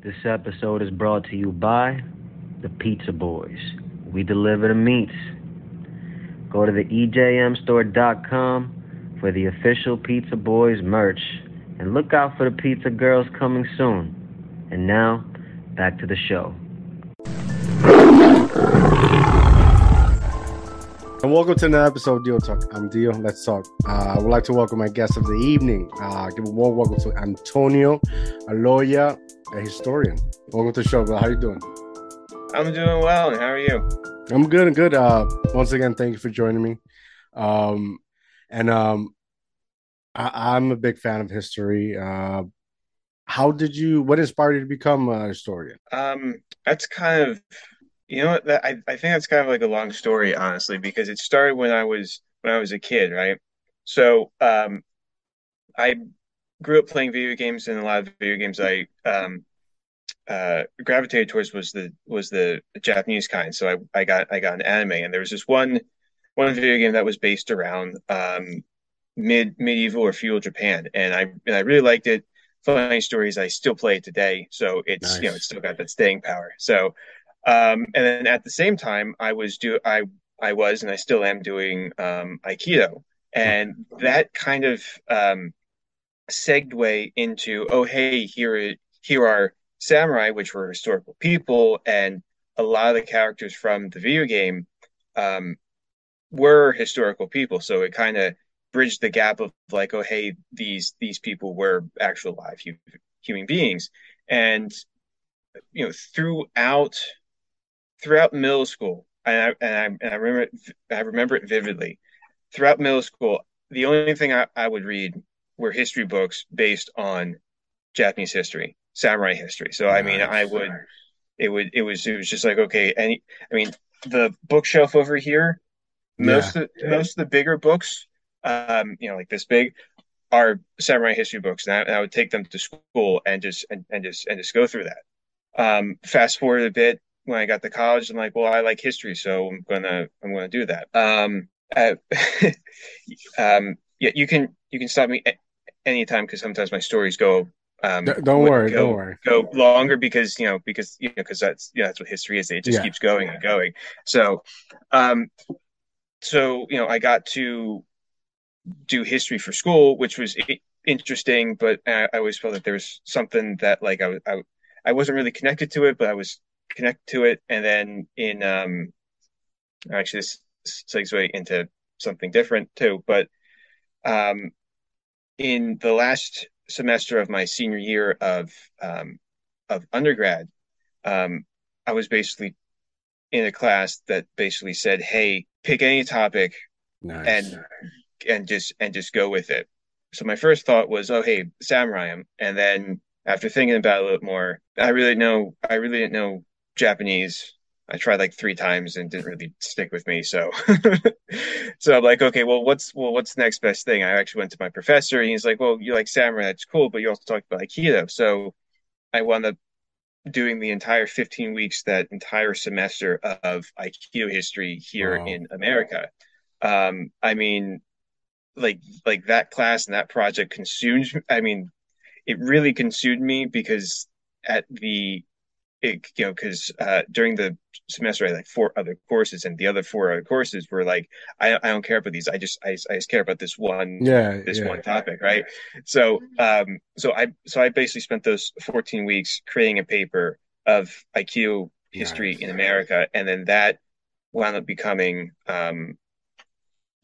This episode is brought to you by the Pizza Boys. We deliver the meats. Go to the EJMstore.com for the official Pizza Boys merch and look out for the Pizza Girls coming soon. And now, back to the show. And welcome to another episode of Deal Talk. I'm Dio. Let's talk. Uh, I would like to welcome my guest of the evening. Uh, give a warm welcome to Antonio Aloya, a historian. Welcome to the show, bro. How you doing? I'm doing well. And how are you? I'm good and good. Uh, once again, thank you for joining me. Um, and um, I, I'm a big fan of history. Uh, how did you? What inspired you to become a historian? Um, that's kind of, you know, that I, I think that's kind of like a long story, honestly, because it started when I was when I was a kid, right? So, um, I grew up playing video games, and a lot of video games I um uh gravitated towards was the was the Japanese kind. So I I got I got an anime, and there was this one one video game that was based around um mid medieval or feudal Japan, and I and I really liked it. Funny stories. I still play it today, so it's you know it's still got that staying power. So, um, and then at the same time, I was do I I was and I still am doing um Aikido, and that kind of um segue into oh hey here here are samurai, which were historical people, and a lot of the characters from the video game um were historical people. So it kind of bridged the gap of like, oh, hey, these these people were actual live hu human beings, and you know, throughout throughout middle school, and I and I, and I remember I remember it vividly. Throughout middle school, the only thing I, I would read were history books based on Japanese history, samurai history. So I mean, I Nice. would it would it was it was just like okay, any I mean, the bookshelf over here most of the, most of the bigger books, um, you know, like this big, are samurai history books, and I, and I would take them to school and just and, and just and just go through that. Um, fast forward a bit when I got to college, I'm like, well, I like history, so I'm gonna I'm gonna do that. Um, uh, um, yeah, you can you can stop me a- anytime because sometimes my stories go. Um, don't worry, go, don't worry. Go longer because you know because you know because that's yeah that's what history is. It just Yeah. keeps going and going. So, um, so you know, I got to do history for school, which was interesting, but I, I always felt that there was something that like I, was- I I wasn't really connected to it, but I was connected to it. And then in um, actually this segues into something different too, but um, in the last semester of my senior year of um, of undergrad, um, I was basically in a class that basically said, "Hey, pick any topic Nice. and and just and just go with it." So my first thought was, "Oh, hey, samurai," and then after thinking about it a little more, I really know I really didn't know Japanese. I tried like three times and didn't really stick with me. So, so I'm like, okay, well, what's well, what's the next best thing? I actually went to my professor, and he's like, well, you like samurai, that's cool, but you also talked about Aikido. So I wound up doing the entire 15 weeks, that entire semester of Aikido history here Wow. in America. Um, I mean, like like that class and that project consumed. I mean, it really consumed me because at the it, you know because uh, during the semester I had like four other courses and the other four other courses were like I I don't care about these. I just I, I just care about this one yeah, this yeah. one topic, right? So, um, so I, so I basically spent those 14 weeks creating a paper of Aikido history Nice. in America, and then that wound up becoming um,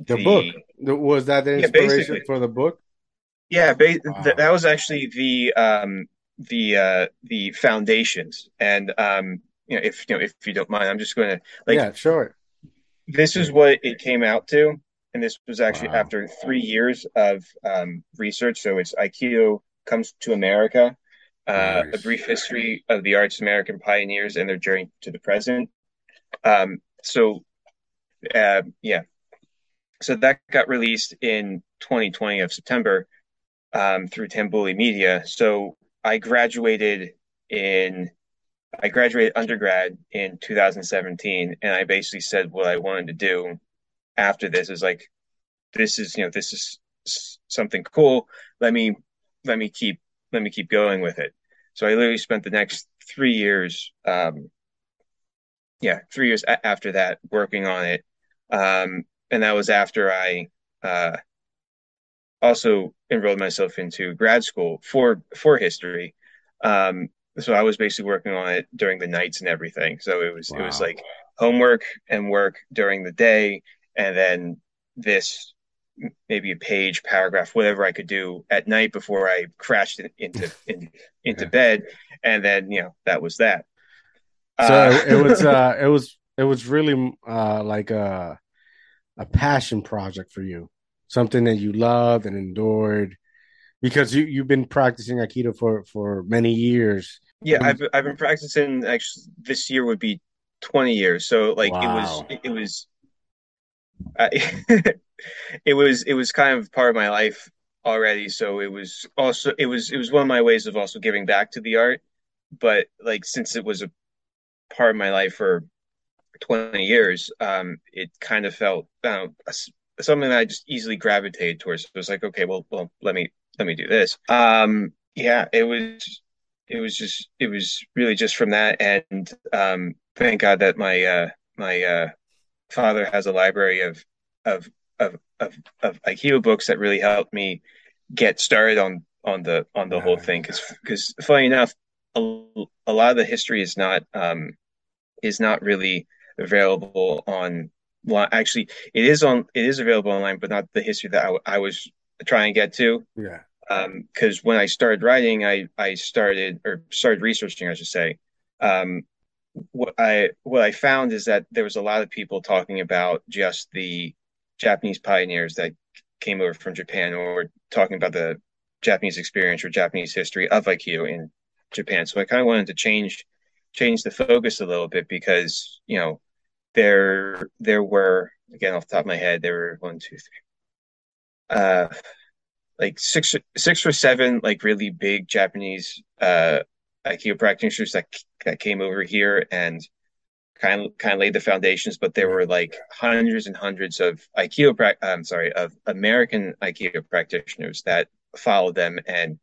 The book was that the inspiration basically. for the book? Yeah, ba- Wow. th- that was actually the um, the uh, the foundations, and um, you know, if you know, if you don't mind, I'm just going to like yeah, sure. this is what it came out to, and this was actually Wow. after three years of um, research. So it's Aikido comes to America, uh, Nice. a brief history of the arts American pioneers and their journey to the present. Um, so, uh, yeah, so that got released in 2020 of September um, through Tambuli Media. So I graduated in I graduated undergrad in 2017, and I basically said what I wanted to do after this is like, this is you know this is something cool. Let me let me keep let me keep going with it. So I literally spent the next three years, um, yeah, three years a- after that working on it. Um, and that was after I uh, also enrolled myself into grad school for for history. Um, so I was basically working on it during the nights and everything. So it was wow. it was like homework and work during the day, and then this maybe a page, paragraph, whatever I could do at night before I crashed into in, into yeah. bed, and then you know that was that. So uh, it was uh, it was it was really uh, like a a passion project for you, something that you loved and endured, because you you've been practicing aikido for for many years. Yeah, I've I've been practicing. Actually, this year would be twenty years. So like wow. it was it was. Uh, it was it was kind of part of my life already so it was also it was it was one of my ways of also giving back to the art but like since it was a part of my life for 20 years um it kind of felt uh, something that i just easily gravitated towards. It was like okay well well let me let me do this. Um yeah it was it was just it was really just from that. And um thank god that my uh my uh father has a library of of of of, of Aikido books that really helped me get started on on the on the yeah. whole thing. Because because funny enough a, a lot of the history is not um is not really available on actually it is on it is available online but not the history that I, I was trying to get to. Yeah. Um because when i started writing i i started or started researching i should say. Um what i what i found is that there was a lot of people talking about just the Japanese pioneers that came over from Japan or talking about the Japanese experience or Japanese history of Aikido in Japan. So I kind of wanted to change change the focus a little bit because you know there there were again off the top of my head there were one two three uh like six six or seven like really big Japanese uh practitioners that that came over here and kind of kind of laid the foundations, but there were like hundreds and hundreds of Aikido, I'm sorry, of American Aikido practitioners that followed them and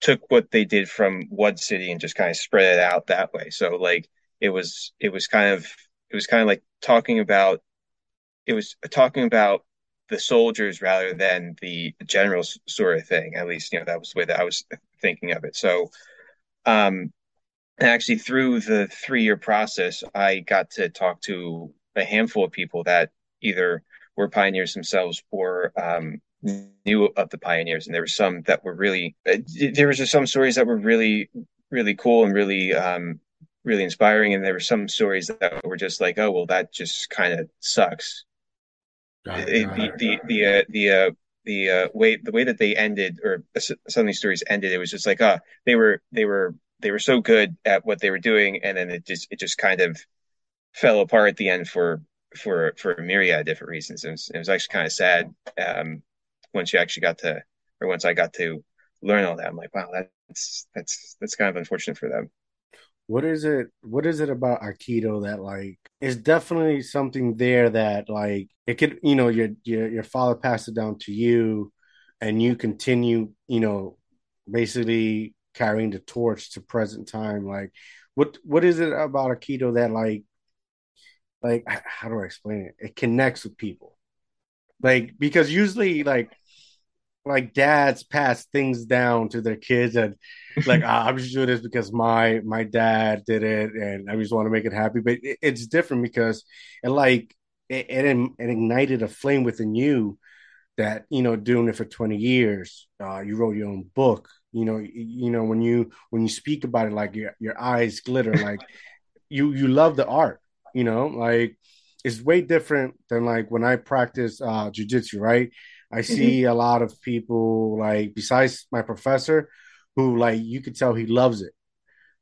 took what they did from one city and just kind of spread it out that way. So like it was it was kind of it was kind of like talking about it was talking about the soldiers rather than the generals sort of thing. At least you know that was the way that I was thinking of it. So um actually through the three year process i got to talk to a handful of people that either were pioneers themselves or um, knew of the pioneers and there were some that were really uh, there was some stories that were really really cool and really um, really inspiring and there were some stories that were just like oh well that just kind of sucks it, the the the uh, the uh, the uh, way the way that they ended or some of these stories ended it was just like ah they were they were they were so good at what they were doing, and then it just it just kind of fell apart at the end for for for a myriad of different reasons. It was, it was actually kind of sad um, once you actually got to, or once I got to learn all that. I'm like, wow, that's that's that's kind of unfortunate for them. What is it? What is it about Aikido that like is definitely something there that like it could you know your your your father passed it down to you, and you continue you know basically carrying the torch to present time like what what is it about aikido that like like how do i explain it it connects with people like because usually like like dads pass things down to their kids and like ah, i'm just doing this because my my dad did it and i just want to make it happy. But it, it's different because it like it, it, it ignited a flame within you that you know doing it for 20 years uh, you wrote your own book. You know you know when you when you speak about it like your, your eyes glitter like you you love the art you know? Like it's way different than like when i practice uh jiu-jitsu right i mm-hmm. see a lot of people like besides my professor who like you could tell he loves it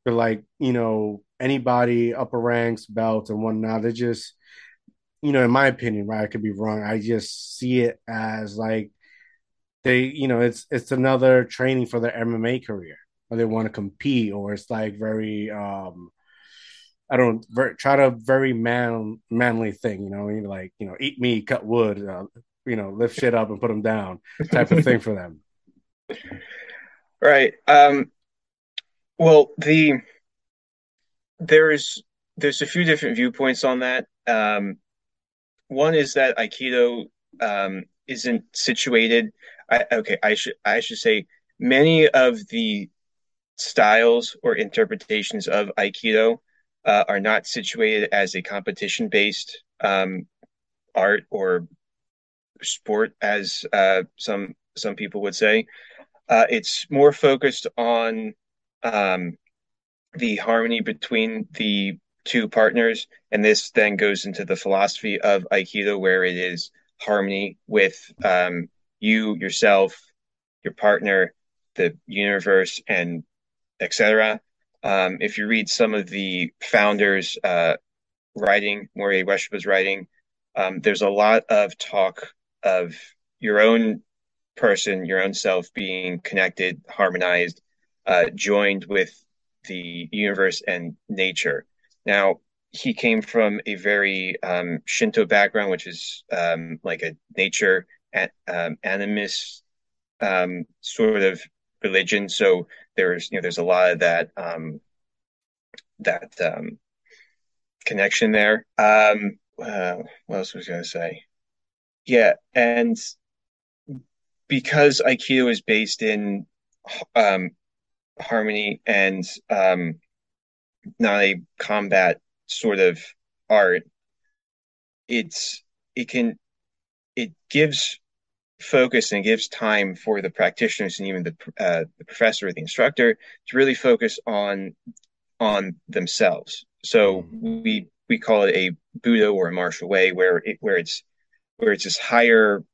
but like you know anybody upper ranks belts and whatnot they just you know in my opinion right i could be wrong i just see it as like they you know it's it's another training for their MMA career or they want to compete or it's like very um I don't very, try to very man manly thing you know like you know eat me, cut wood uh, you know lift shit up and put them down type of thing for them right um Well, the there's there's a few different viewpoints on that. Um, one is that Aikido um, isn't situated. I, okay, I should I should say many of the styles or interpretations of Aikido uh, are not situated as a competition based um, art or sport, as uh, some some people would say. Uh, it's more focused on um, the harmony between the two partners, and this then goes into the philosophy of Aikido, where it is harmony with um, you, yourself, your partner, the universe, and etc. Um, if you read some of the founders' uh, writing, Morihei Ueshiba's writing, um, there's a lot of talk of your own person, your own self being connected, harmonized, uh, joined with the universe and nature. Now, he came from a very um, Shinto background, which is um, like a nature um, animist um, sort of religion. So there's you know there's a lot of that um, that um, connection there. Uh, what else was I going to say? Yeah, and because Aikido is based in um, harmony and um, not a combat sort of art, it's it can it gives focus and gives time for the practitioners and even the uh, the professor or the instructor to really focus on on themselves. So mm-hmm. we we call it a Budo or a martial way, where it where it's where it's just higher.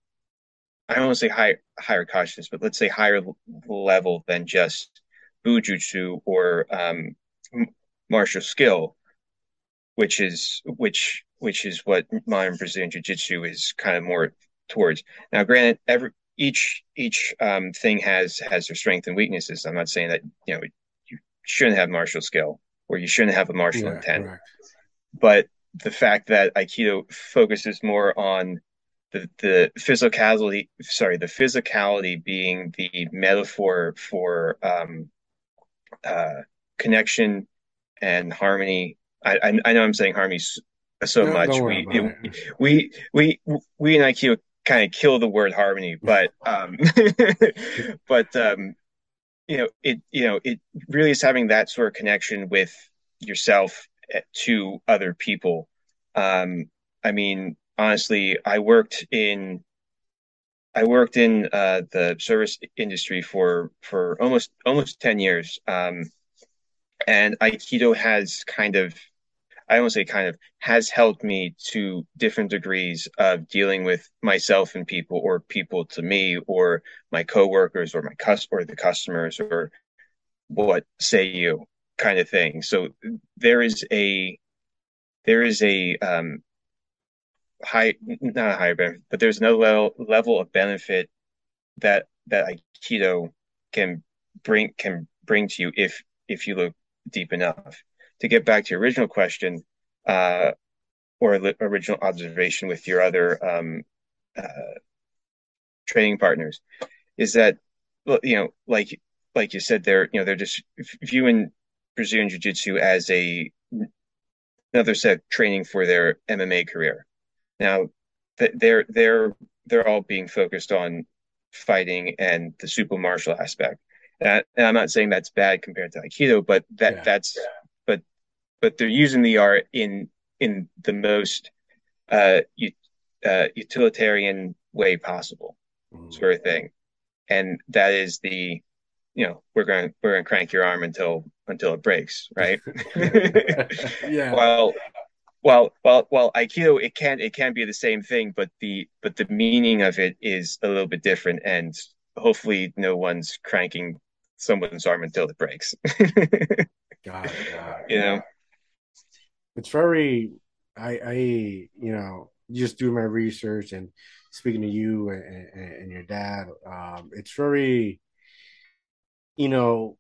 I don't want to say higher higher consciousness, but let's say higher level than just bujutsu or um, martial skill, which is which which is what modern Brazilian jiu-jitsu is kind of more towards. Now, granted, every each each um, thing has has their strength and weaknesses. I'm not saying that you know you shouldn't have martial skill or you shouldn't have a martial yeah, intent, correct. but the fact that Aikido focuses more on the the physicality, sorry, the physicality being the metaphor for um, uh, connection and harmony. I, I, I know I'm saying harmony so no, much. We, it, we we we in Aikido kind of kill the word harmony, but um, but um, you know it you know it really is having that sort of connection with yourself eh, to other people. Um, I mean, honestly, I worked in I worked in uh, the service industry for for almost almost ten years, um, and Aikido has kind of I don't say kind of has helped me to different degrees of dealing with myself and people or people to me or my coworkers or my cus or the customers or what say you kind of thing. So there is a there is a um high not a higher benefit, but there's no level level of benefit that that Aikido can bring can bring to you if if you look deep enough to get back to your original question uh, or li- original observation with your other um, uh, training partners is that you know like like you said they're you know they're just viewing Brazilian jiu-jitsu as a another set of training for their MMA career. Now they're they're they're all being focused on fighting and the super martial aspect. And, I, am not saying that's bad compared to Aikido, but that yeah. that's but but they're using the art in in the most uh, uh, utilitarian way possible, mm-hmm. sort of thing. And that is the, you know, we're going we're going to crank your arm until until it breaks, right? yeah. Well, well, well, well, Aikido it can it can be the same thing, but the but the meaning of it is a little bit different, and hopefully, no one's cranking someone's arm until it breaks. God, God, you know it's very I I you know just doing my research and speaking to you and, and, and your dad, um, it's very you know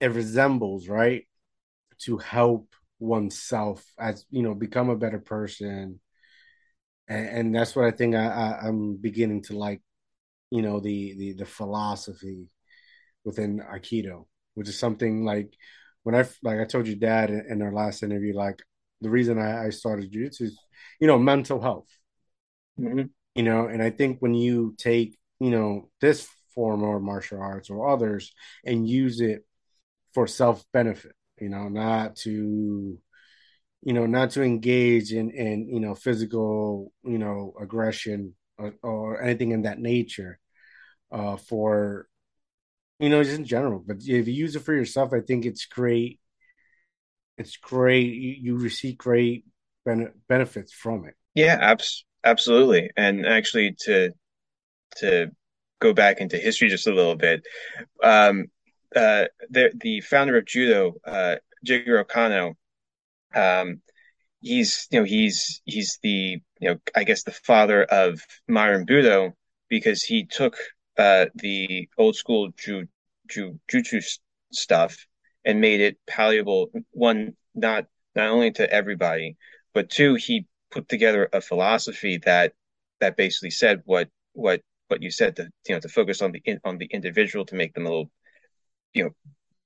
it resembles right to help oneself as you know become a better person and, and that's what i think I, I i'm beginning to like you know the the the philosophy within aikido which is something like when I like I told you, Dad, in, in our last interview, like the reason I, I started jiu-jitsu is, you know, mental health. Mm-hmm. You know, and I think when you take, you know, this form of martial arts or others and use it for self benefit, you know, not to you know, not to engage in in you know physical you know aggression or, or anything in that nature, uh, for you know just in general. But if you use it for yourself, I think it's great. It's great. You, you receive great ben- benefits from it. Yeah, abs- absolutely. And actually, to to go back into history just a little bit, um, uh, the the founder of judo, uh, Jigoro Kano, um, he's you know he's he's the you know I guess the father of modern Budo because he took uh, the old school ju, ju, stuff and made it palatable. One, not not only to everybody, but two, he put together a philosophy that that basically said what what what you said to you know to focus on the on the individual to make them a little you know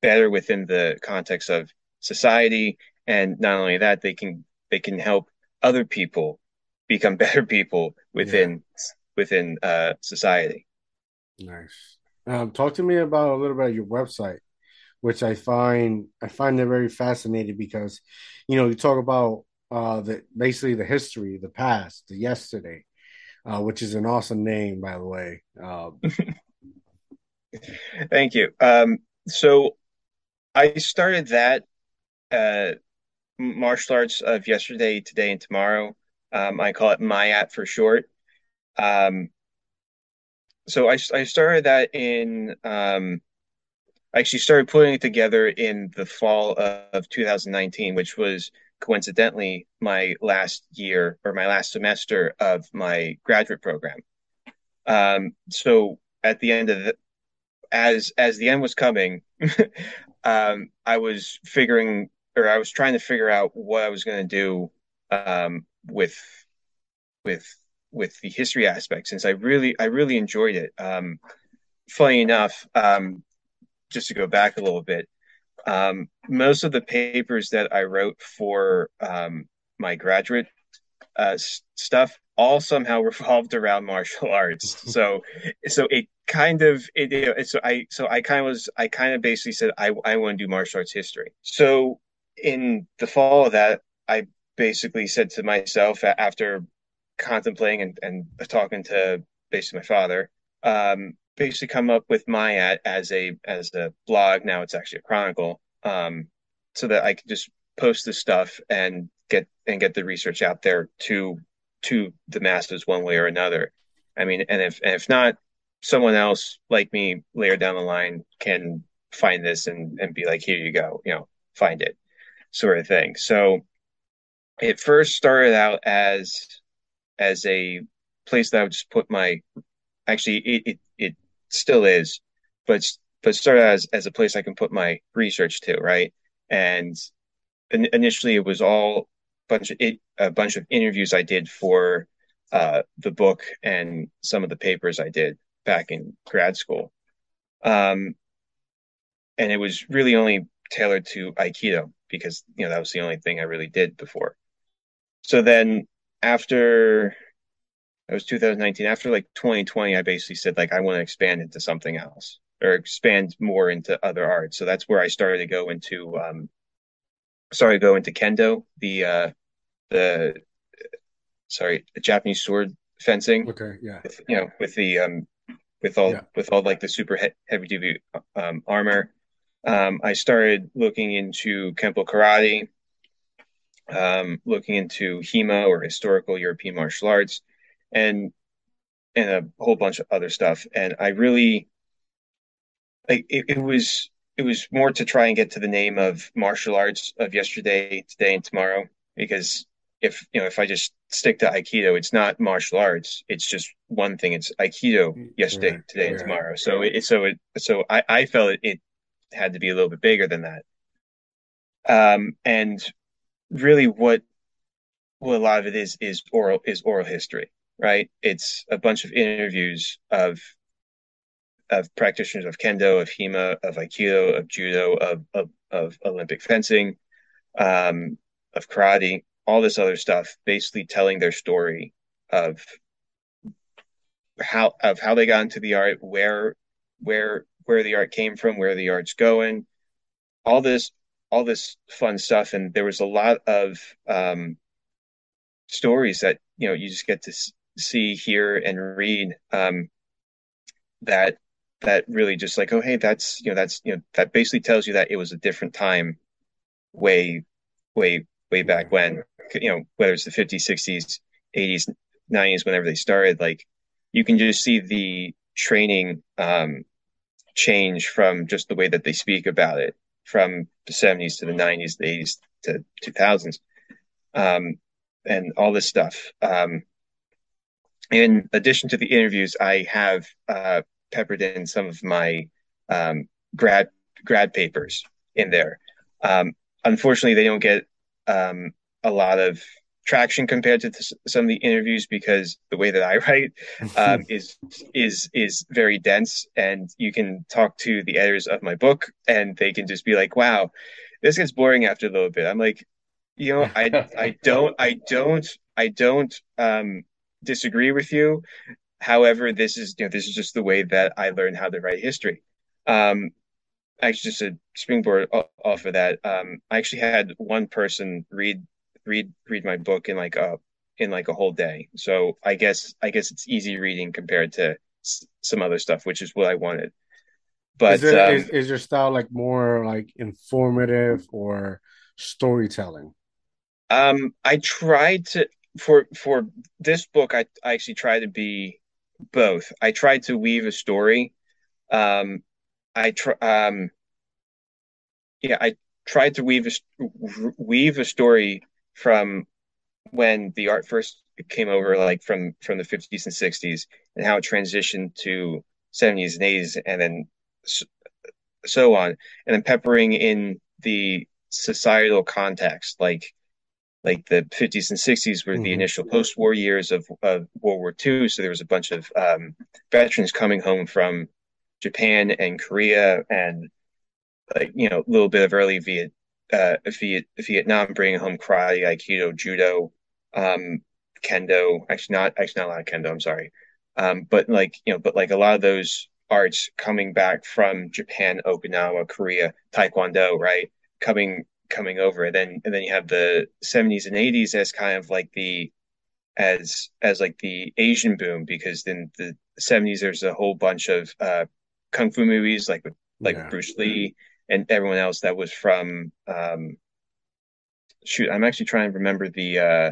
better within the context of society and not only that they can they can help other people become better people within yeah. within uh, society. Nice. Um, talk to me about a little bit of your website, which I find I find it very fascinating because, you know, you talk about uh, the basically the history, the past, the yesterday, uh, which is an awesome name, by the way. Um, Thank you. Um, so I started that uh, martial arts of yesterday, today, and tomorrow. Um, I call it MYAT for short. Um, so I, I started that in, um, I actually started putting it together in the fall of, of 2019, which was coincidentally my last year or my last semester of my graduate program. Um, so at the end of the, as as the end was coming, um, I was figuring or I was trying to figure out what I was going to do um, with with with the history aspect since I really I really enjoyed it. Um, funny enough, um, just to go back a little bit, um, most of the papers that I wrote for um, my graduate uh, stuff all somehow revolved around martial arts. so so it kind of it, it so I so I kind of was I kind of basically said I I want to do martial arts history. So in the fall of that, I basically said to myself after contemplating and, and talking to basically my father, um, basically come up with MYAT as a as a blog. Now it's actually a chronicle, um, so that I could just post this stuff and get and get the research out there to to the masses one way or another. I mean, and if and if not, someone else like me later down the line can find this and and be like, here you go, you know, find it sort of thing. So it first started out as as a place that I would just put my actually it it, it still is, but but started as as a place I can put my research to, right? And in, initially it was all bunch of it, a bunch of interviews I did for uh, the book and some of the papers I did back in grad school. Um, and it was really only tailored to Aikido because you know that was the only thing I really did before. So then after it was 2019, after like 2020, I basically said like I want to expand into something else or expand more into other arts. So that's where I started to go into um sorry, go into kendo, the uh the sorry, Japanese sword fencing. Okay, yeah. With, you know, with the um with all yeah. with all like the super he- heavy duty um, armor um, I started looking into Kempo Karate, um, looking into HEMA or historical European martial arts, and and a whole bunch of other stuff. And I really, like, it, it was it was more to try and get to the name of martial arts of yesterday, today, and tomorrow. Because if you know, if I just stick to Aikido, it's not martial arts. It's just one thing. It's Aikido yesterday, today, and tomorrow. So it so it so I I felt it, it had to be a little bit bigger than that. Um, and really, what what a lot of it is is oral is oral history, right? It's a bunch of interviews of of practitioners of kendo, of hema, of aikido, of judo, of of, of Olympic fencing, um, of karate, all this other stuff, basically telling their story of how of how they got into the art, where where where the art came from, where the art's going, all this all this fun stuff, and there was a lot of um, stories that you know you just get to see, hear, and read um, that that really just like oh hey that's you know that's you know that basically tells you that it was a different time way way way back when you know whether it's the 50s 60s 80s 90s whenever they started like you can just see the training um, change from just the way that they speak about it from the 70s to the 90s the 80s to 2000s um, and all this stuff um, in addition to the interviews i have uh, peppered in some of my um, grad grad papers in there. Um, unfortunately, they don't get um, a lot of traction compared to th- some of the interviews because the way that I write um, is is is very dense, and you can talk to the editors of my book, and they can just be like, "Wow, this gets boring after a little bit." I'm like, you know, I I don't I don't I don't um, disagree with you. However, this is you know this is just the way that I learned how to write history. Um, actually, just a springboard off of that. Um, I actually had one person read read read my book in like a in like a whole day. So I guess I guess it's easy reading compared to s- some other stuff, which is what I wanted. But is, it, um, is, is your style like more like informative or storytelling? Um, I tried to for for this book. I I actually tried to be both. I tried to weave a story. Um, I try. Um, yeah, I tried to weave a weave a story from when the art first came over, like from from the fifties and sixties, and how it transitioned to seventies and eighties, and then so, so on, and then peppering in the societal context, like like the 50s and 60s were mm-hmm. the initial post-war years of, of, World War II. So there was a bunch of um, veterans coming home from Japan and Korea, and like you know a little bit of early Viet, uh, Viet, Vietnam, bringing home karate, aikido, judo, um, kendo. Actually, not actually not a lot of kendo. I'm sorry, um, but like you know, but like a lot of those arts coming back from Japan, Okinawa, Korea, Taekwondo, right? Coming coming over. And then and then you have the 70s and 80s as kind of like the as as like the Asian boom because then the 70s there's a whole bunch of uh kung fu movies like like yeah. Bruce Lee and everyone else that was from um shoot I'm actually trying to remember the uh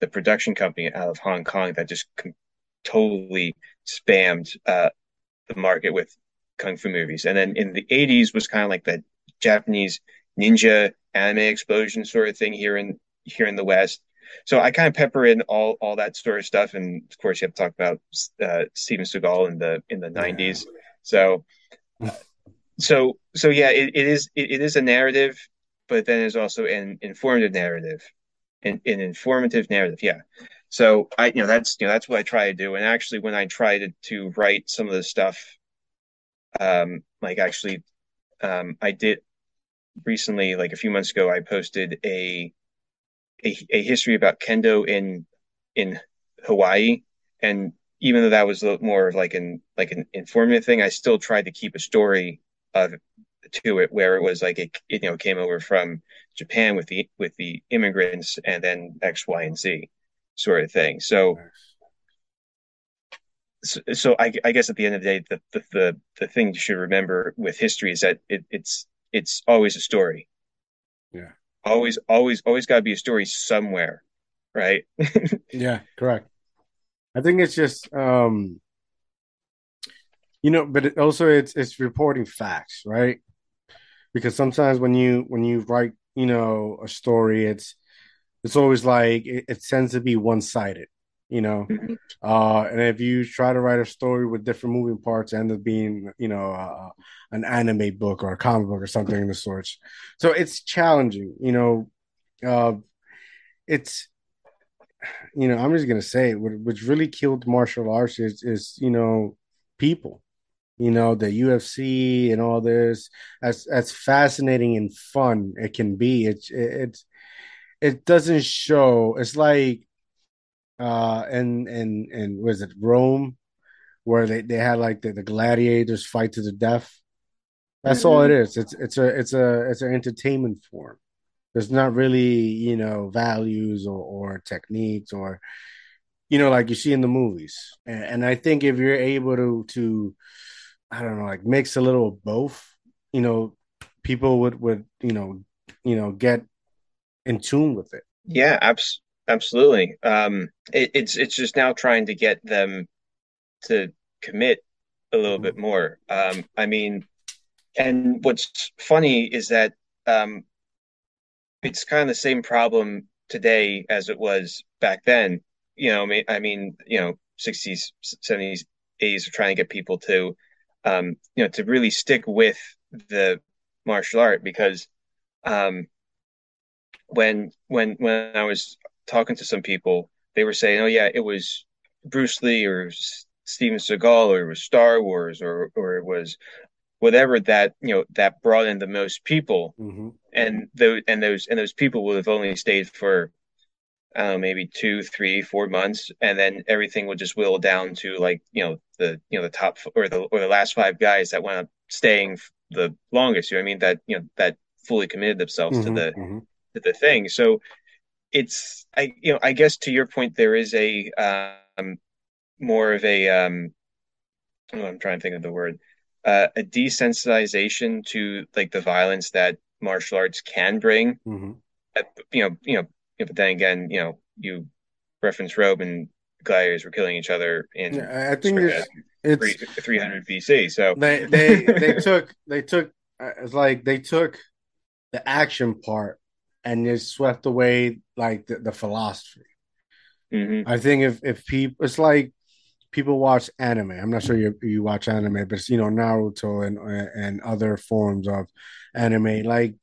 the production company out of Hong Kong that just com- totally spammed uh the market with kung fu movies. And then in the 80s was kind of like the Japanese ninja anime explosion sort of thing here in here in the West. So I kind of pepper in all all that sort of stuff, and of course you have to talk about uh, Steven Seagal in the in the nineties. Yeah. So, uh, so so yeah, it, it is it, it is a narrative, but then it's also an informative narrative, an, an informative narrative. Yeah. So I you know that's you know that's what I try to do, and actually when I try to to write some of the stuff, um, like actually, um, I did recently, like a few months ago, I posted a a, a history about kendo in in Hawaii, and even though that was more of like an like an informative thing, I still tried to keep a story of to it where it was like it, it you know came over from Japan with the with the immigrants and then X, Y, and Z sort of thing. So. So, so I, I, guess at the end of the day, the, the, the the thing you should remember with history is that it, it's it's always a story. Yeah. Always, always, always got to be a story somewhere, right? yeah, correct. I think it's just, um, you know, but it also it's it's reporting facts, right? Because sometimes when you when you write, you know, a story, it's it's always like it, it tends to be one sided you know. Mm-hmm. Uh, and if you try to write a story with different moving parts, end up being, you know, uh, an anime book or a comic book or something of the sorts. So it's challenging, you know. Uh, it's, you know, I'm just gonna say, what, what's really killed martial arts is, is you know, people. you know, the UFC and all this, as as fascinating and fun it can be, it's it's it doesn't show. It's like uh and and and was it Rome where they, they had like the, the gladiators fight to the death. That's all it Mhm. is. It's it's a it's a it's an entertainment form. There's not really, you know, values or, or techniques or you know, like you see in the movies. And, and I think if you're able to to I don't know, like mix a little of both, you know, people would would, you know, you know, get in tune with it. Yeah, abs absolutely. Um, it, it's it's just now trying to get them to commit a little bit Mhm. more. Um, I mean, and what's funny is that um, it's kind of the same problem today as it was back then. You know, I mean, I mean, you know, 60s, 70s, 80s are trying to get people to, um, you know, to really stick with the martial art because um, when when when I was talking to some people, they were saying, "Oh yeah, it was Bruce Lee or Steven Seagal or it was Star Wars or or it was whatever that you know that brought in the most people." hmm And those and those and those people would have only stayed for I don't know, maybe two, three, four months, and then everything would just whittle down to like you know the you know the top or the or the last five guys that went up staying the longest. You know I mean? That you know that fully committed themselves to hmm the hmm to the thing. So it's I you know I guess to your point there is a um more of a um oh, I'm trying to think of the word uh, a desensitization to like the violence that martial arts can bring. hmm Uh, You know, you know, but then again, you know, you reference Rome and gladiators were killing each other in Yeah, I think it's it's 300 BC. So they they they took they took uh, it's like they took the action part and just swept away like the, the philosophy. mhm. I think if if people it's like people watch anime. I'm not sure you you watch anime, but you know Naruto and and other forms of anime. Like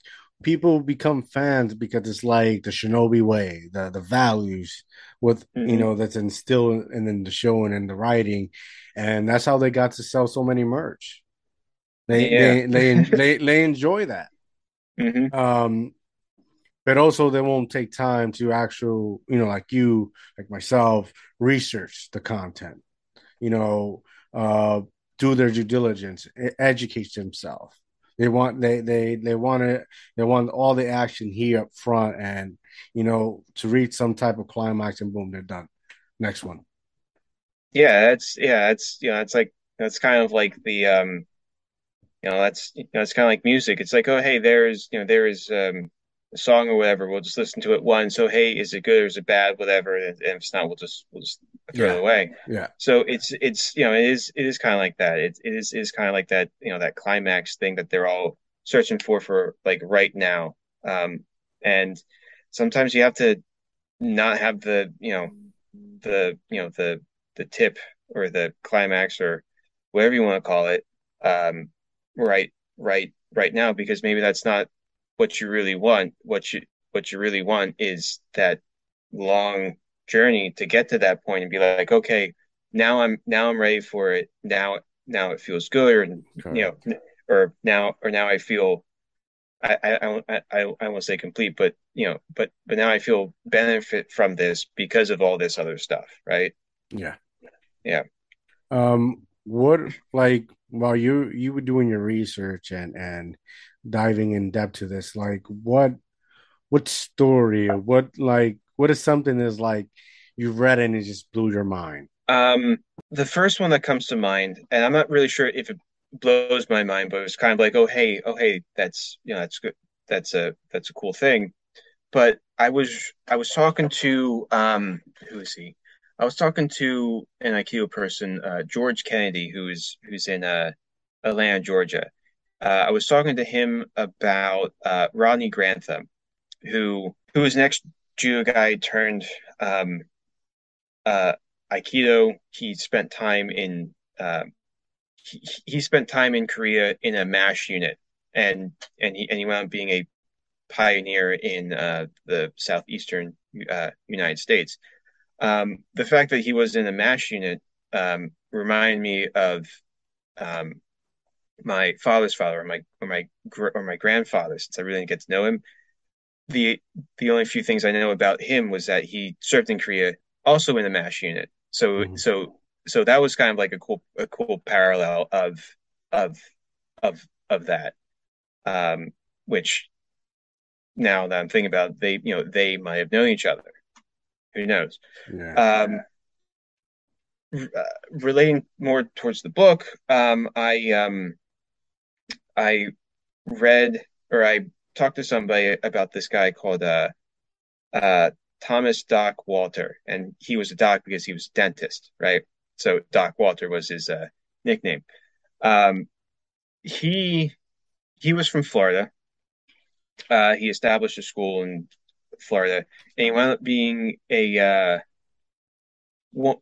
people become fans because it's like the Shinobi way, the the values with you Mhm. know that's instilled in, in the show and in the writing, and that's how they got to sell so many merch. They Yeah. they they they they enjoy that. hmm Um, but also they won't take time to actual, you know, like you, like myself, research the content, you know, uh, do their due diligence, educate themselves. They want they they they want to they want all the action here up front, and you know to reach some type of climax, and boom, they're done. Next one. Yeah, it's yeah, it's you know, it's like that's kind of like the um You know, that's you know, it's kind of like music. It's like, oh, hey, there's you know, there is um, a song or whatever. We'll just listen to it once. So, hey, is it good or is it bad? Whatever. And if it's not, we'll just we'll just throw it Yeah, away. yeah, So it's it's you know, it is it is kind of like that. It it is it is kind of like that. You know, that climax thing that they're all searching for for like right now. Um, and sometimes you have to not have the you know the you know the the tip or the climax or whatever you want to call it um right right right now because maybe that's not what you really want what you what you really want is that long journey to get to that point and be like okay now I'm now I'm ready for it now now it feels good and you know or now or now I feel I I I I, I won't say complete, but you know, but but now I feel benefit from this because of all this other stuff, right? Yeah. Yeah. Um, what like while you you were doing your research and and diving in depth to this, like what what story or what like what is something that's like you've read and it just blew your mind? Um, the first one that comes to mind, and I'm not really sure if it blows my mind, but it was kind of like, oh hey, oh hey, that's you know, that's good, that's a that's a cool thing. But I was I was talking to um who is he? I was talking to an Aikido person, uh, George Kennedy, who's who's in uh, Atlanta, Georgia. Uh, I was talking to him about uh, Rodney Grantham, who who an ex judo guy turned um, uh, Aikido. He spent time in uh, he, he spent time in Korea in a MASH unit, and and he and he wound up being a pioneer in uh, the southeastern uh, United States. Um, the fact that he was in a MASH unit um, reminded me of um, my father's father or my or my or my grandfather, since I really didn't get to know him. The the only few things I know about him was that he served in Korea, also in the MASH unit. So mm-hmm. so so that was kind of like a cool a cool parallel of of of of that. Um, which now that I'm thinking about, they you know they might have known each other. Who knows? Yeah. Um, uh, relating more towards the book, um, I um, I read or I talked to somebody about this guy called uh, uh, Thomas Doc Walter, and he was a doc because he was a dentist, right? So Doc Walter was his uh, nickname. Um, he he was from Florida. Uh, he established a school in Florida, and he wound up being a uh, one,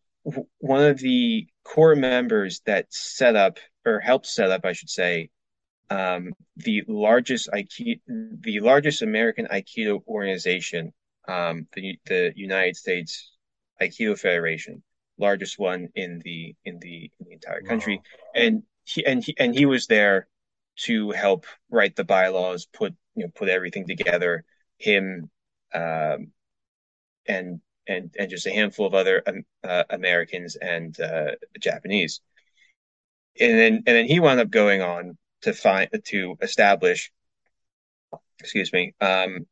one of the core members that set up or helped set up, I should say, um, the largest Aikido, the largest American Aikido organization, um, the the United States Aikido Federation, largest one in the in the in the entire country, wow. and he and he and he was there to help write the bylaws, put you know put everything together. Him um, and and and just a handful of other um, uh, Americans and uh, Japanese. And then and then he wound up going on to find to establish, excuse me, um,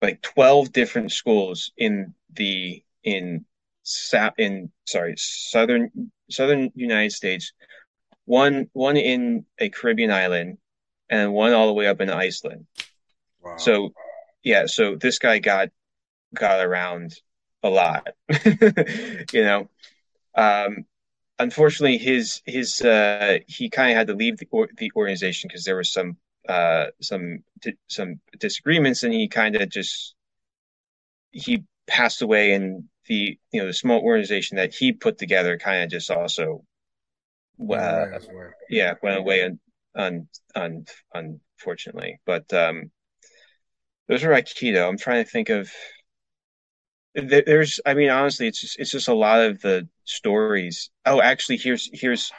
like twelve different schools in the in sap in sorry southern southern United States, one one in a Caribbean island, and one all the way up in Iceland. Wow. So yeah, so this guy got got around a lot, you know. Um, unfortunately, his his uh, he kind of had to leave the or, the organization because there was some uh, some some disagreements, and he kind of just he passed away, and the you know the small organization that he put together kind of just also uh, yeah went away un, un, un, unfortunately, but um, those are Aikido. I'm trying to think of there's i mean honestly it's just it's just a lot of the stories. Oh actually here's here's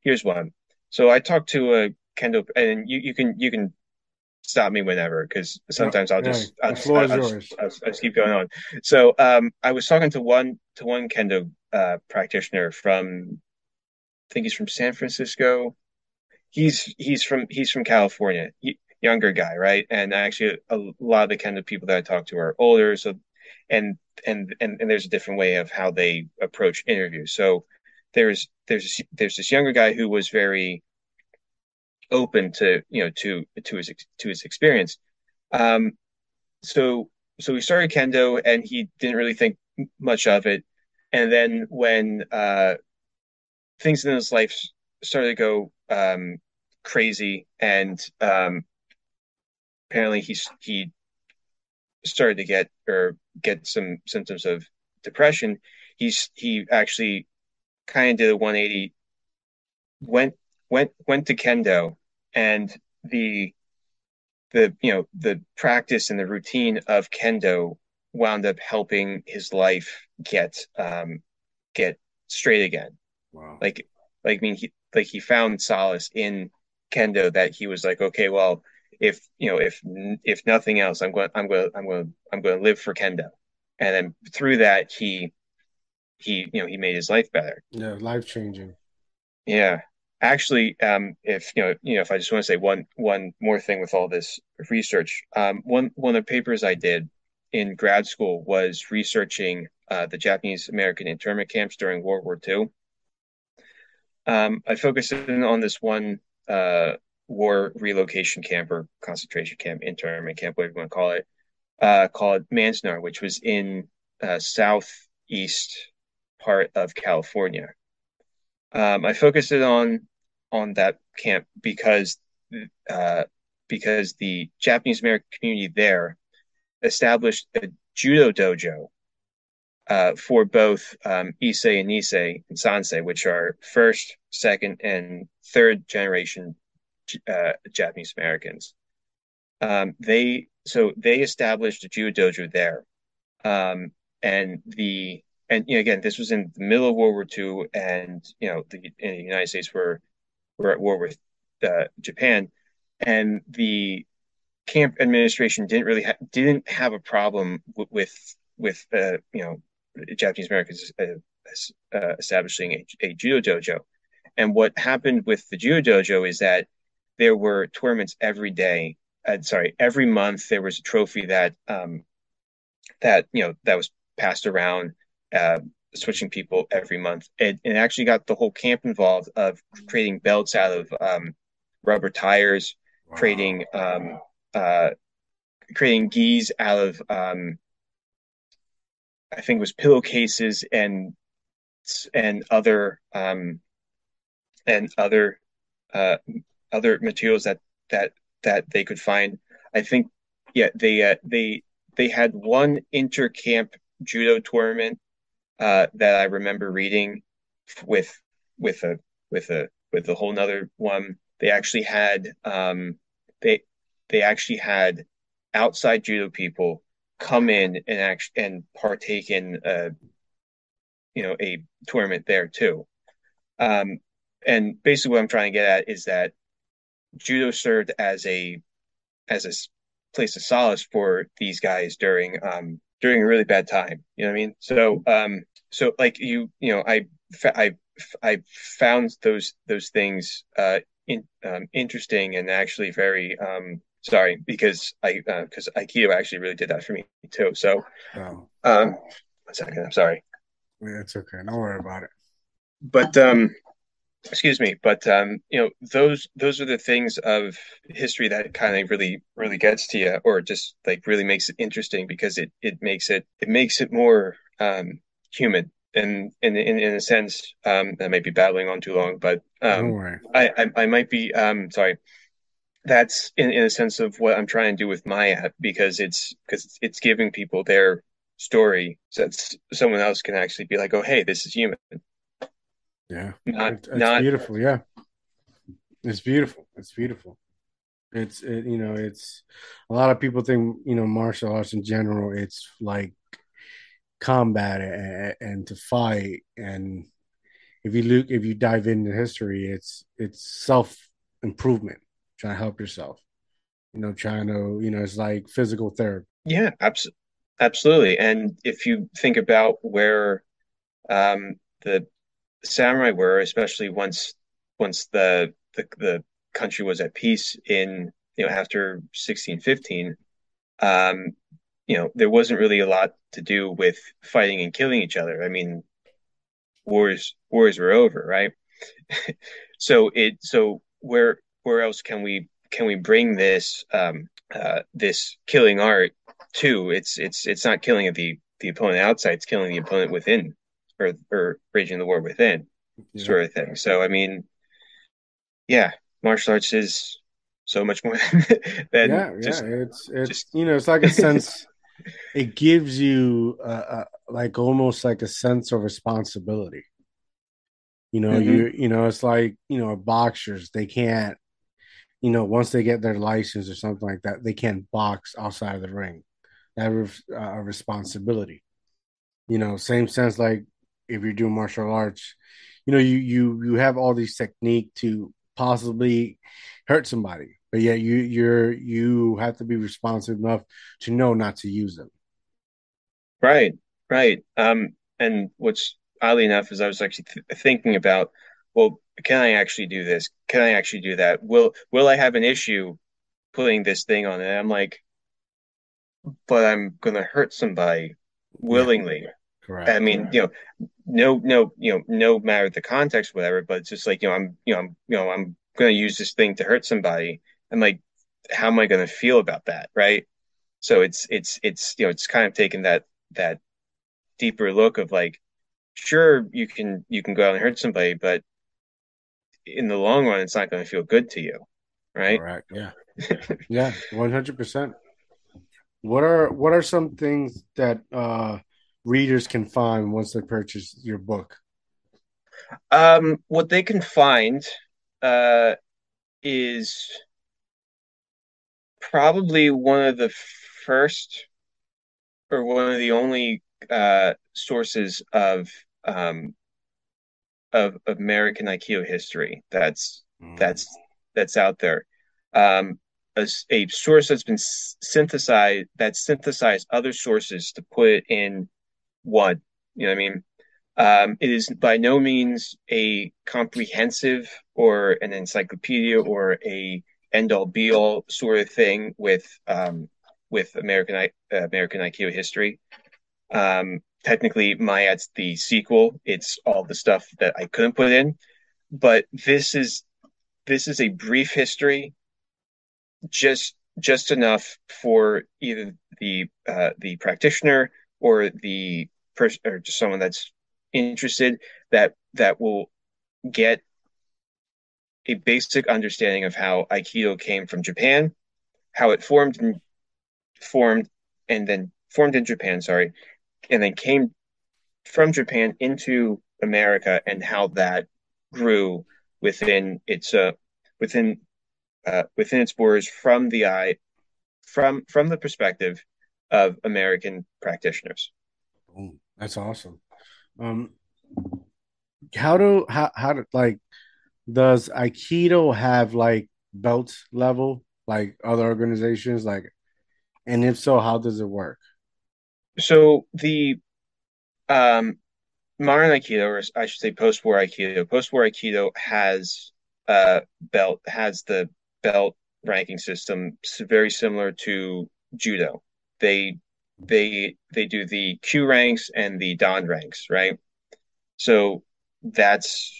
here's one. So i talked to a kendo and you, you can you can stop me whenever because sometimes i'll just, I'll, just I'll, I'll, just, I'll, I'll, just keep going on. So um i was talking to one to one kendo uh practitioner from i think he's from san francisco. He's he's from he's from california younger guy right? And actually a lot of the kendo people that i talk to are older so and and and, and there's a different way of how they approach interviews. So there's there's there's this younger guy who was very open to you know to to his to his experience. Um, so so we started kendo, and he didn't really think much of it. And then when uh, things in his life started to go um, crazy, and um, apparently he he started to get or get some symptoms of depression, he's he actually kind of did a 180, went went went to kendo, and the the you know the practice and the routine of kendo wound up helping his life get um get straight again. Wow. Like like I mean he like he found solace in kendo that he was like okay well if you know if if nothing else i'm going i'm going i'm going i'm going to live for kendo. And then through that he he you know he made his life better. Yeah life changing yeah. Actually um if you know you know if i just want to say one one more thing with all this research um one one of the papers i did in grad school was researching uh, the japanese american internment camps during world war ii um, i focused in on this one uh, war relocation camp or concentration camp, internment camp, whatever you want to call it, uh, called Manzanar, which was in uh, southeast part of California. Um, I focused it on on that camp because uh, because the Japanese American community there established a judo dojo uh, for both um, Issei and Nisei and Sansei, which are first, second, and third generation uh, Japanese Americans. Um, they so they established a judo dojo there, um, and the and you know, again this was in the middle of World War II, and you know the the United States were were at war with uh, Japan, and the camp administration didn't really ha- didn't have a problem w- with with uh, you know Japanese Americans uh, uh, establishing a, a, judo dojo. And what happened with the judo dojo is that there were tournaments every day. Uh, sorry, every month there was a trophy that um, that you know that was passed around, uh, switching people every month. It, it actually got the whole camp involved of creating belts out of um, rubber tires, wow. creating um, uh, creating gis out of um, I think it was pillowcases and and other um, and other uh, other materials that that that they could find. I think yeah they uh, they they had one intercamp judo tournament uh, that I remember reading with with a with a with a whole nother one. They actually had um, they they actually had outside judo people come in and act and partake in a you know a tournament there too. Um, and basically, what I'm trying to get at is that judo served as a as a place of solace for these guys during um during a really bad time. You know what I mean? So um so like you you know I I I found those those things uh in, um, interesting and actually very um sorry because I because uh, Aikido actually really did that for me too. So oh. um one second, I'm sorry. Yeah, it's okay. Don't worry about it. But um excuse me but um you know those those are the things of history that kind of really really gets to you or just like really makes it interesting because it it makes it it makes it more um human and in in, in a sense um i might be battling on too long but um I, I i might be um sorry. That's in, in a sense of what i'm trying to do with my app because it's because it's giving people their story so that someone else can actually be like oh hey this is human yeah, not, it's not beautiful. Yeah, it's beautiful. It's beautiful. It's it, you know, it's a lot of people think you know martial arts in general. It's like combat and, and to fight, and if you look, if you dive into history, it's it's self improvement, trying to help yourself. You know, trying to you know, it's like physical therapy. Yeah, absolutely, absolutely. And if you think about where um, the samurai were, especially once once the the, the country was at peace in you know after 1615 um you know there wasn't really a lot to do with fighting and killing each other. I mean wars wars were over right? So it so where where else can we can we bring this um uh this killing art to? It's it's it's not killing the the opponent outside it's killing the opponent within or or raging the war within yeah. sort of thing. So I mean, yeah, martial arts is so much more than yeah, just, yeah. It's it's just... you know it's like a sense. it gives you uh, like almost like a sense of responsibility. You know, mm-hmm. you you know it's like you know boxers they can't you know once they get their license or something like that they can't box outside of the ring. That is uh, a responsibility. You know, same sense like if you're doing martial arts, you know, you you you have all these technique to possibly hurt somebody, but yet you you're you have to be responsive enough to know not to use them. Right, right. Um, and what's oddly enough is I was actually th- thinking about, well, can I actually do this? Can I actually do that? Will will I have an issue putting this thing on? And I'm like, but I'm gonna hurt somebody willingly. Yeah. Correct. I mean, you know, no, no, you know, no matter the context, whatever. But it's just like you know, I'm, you know, I'm, you know, I'm going to use this thing to hurt somebody. I'm like, how am I going to feel about that, right? So it's, it's, it's, you know, it's kind of taking that that deeper look of like, sure, you can you can go out and hurt somebody, but in the long run, it's not going to feel good to you, right? Correct. Yeah. yeah. One hundred percent. What are what are some things that uh readers can find once they purchase your book? Um, what they can find uh, is probably one of the first or one of the only uh, sources of um, of, American Aikido history that's mm. that's that's out there. Um, a, a source that's been synthesized that synthesized other sources to put it in one. You know what I mean? Um, it is by no means a comprehensive or an encyclopedia or a end all be all sort of thing with um, with American uh, American Aikido history. Um, technically, Mayat's the sequel. It's all the stuff that I couldn't put in, but this is this is a brief history, just just enough for either the uh, the practitioner or the person or just someone that's interested that that will get a basic understanding of how Aikido came from Japan, how it formed and formed and then formed in Japan, sorry, and then came from Japan into America and how that grew within its uh within uh within its borders from the eye from from the perspective of American practitioners. Oh, that's awesome. Um, how do how how do like does Aikido have like belt level like other organizations like, and if so, how does it work? So the um modern Aikido, or I should say post-war Aikido, post-war Aikido has uh belt has the belt ranking system very similar to judo. They they they do the kyu ranks and the dan ranks, right? So that's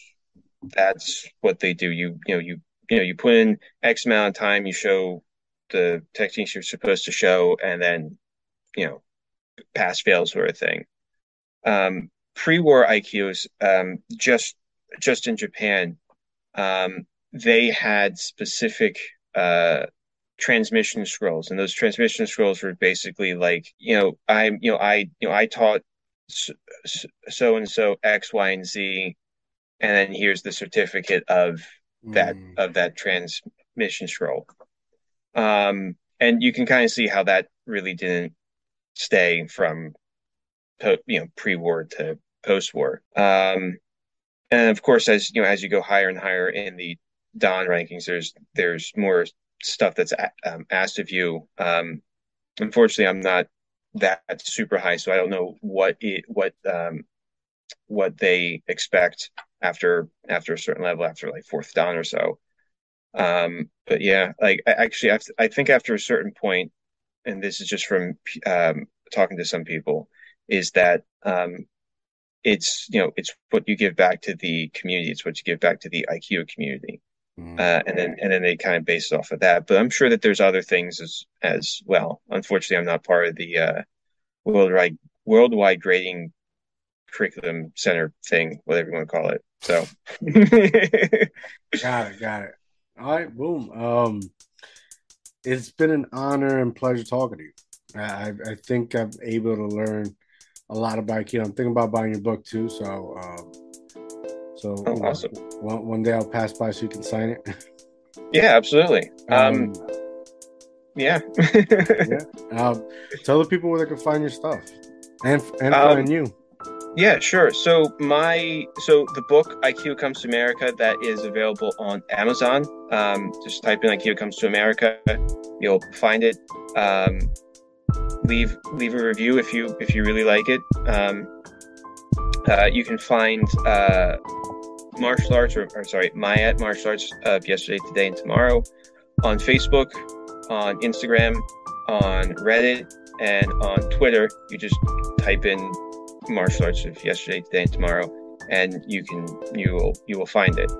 that's what they do. You you know you you know you put in X amount of time, you show the techniques you're supposed to show, and then you know pass fail sort of thing. Um, pre-war IQs um, just just in Japan, um, they had specific uh, transmission scrolls, and those transmission scrolls were basically like you know I'm you know I you know I taught so and so X Y and Z, and then here's the certificate of that mm. of that transmission scroll. Um, and you can kind of see how that really didn't stay from you know pre-war to post-war. Um, and of course, as you know, as you go higher and higher in the dan rankings, there's there's more stuff that's um, asked of you. Um, unfortunately, I'm not that super high, so I don't know what it what um, what they expect after after a certain level, after like fourth dan or so. Um, but yeah, like actually, I, I think after a certain point, and this is just from um, talking to some people, is that um, it's you know it's what you give back to the community. It's what you give back to the Aikido community. Mm. Uh, and then and then they kind of base it off of that. But I'm sure that there's other things as as well. Unfortunately, I'm not part of the uh, worldwide worldwide grading curriculum center thing, whatever you want to call it. So got it, got it. All right, boom. Um, it's been an honor and pleasure talking to you. I I think I'm able to learn a lot about you. I'm thinking about buying your book too. So um, so oh, awesome. One, one day I'll pass by so you can sign it. Yeah, absolutely. Um, um yeah. yeah. Um, tell the people where they can find your stuff and and um, find you. Yeah, sure. So my so the book Aikido Comes to America that is available on Amazon. Um, just type in Aikido Comes to America, you'll find it. Um, leave leave a review if you if you really like it. Uh, you can find uh, martial arts, or, or sorry, Mayat martial arts of yesterday, today, and tomorrow on Facebook, on Instagram, on Reddit, and on Twitter. You just type in martial arts of yesterday, today, and tomorrow, and you can you will you will find it.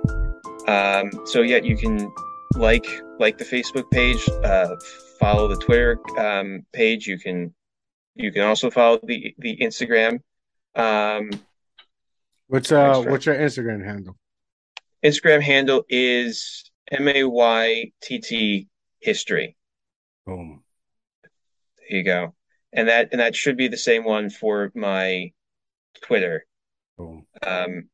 Um, so yeah, you can like like the Facebook page, uh, follow the Twitter um, page. You can you can also follow the the Instagram. Um, What's uh what's your Instagram handle? Instagram handle is M A Y T T history. Boom. There you go. And that and that should be the same one for my Twitter. Boom. Um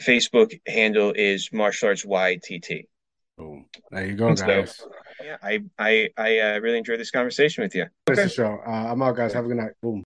Facebook handle is martial arts YTT. Boom. There you go, guys. So, yeah, I I I uh, really enjoyed this conversation with you. This is the show. Uh, I'm out, guys. Have a good night. Boom.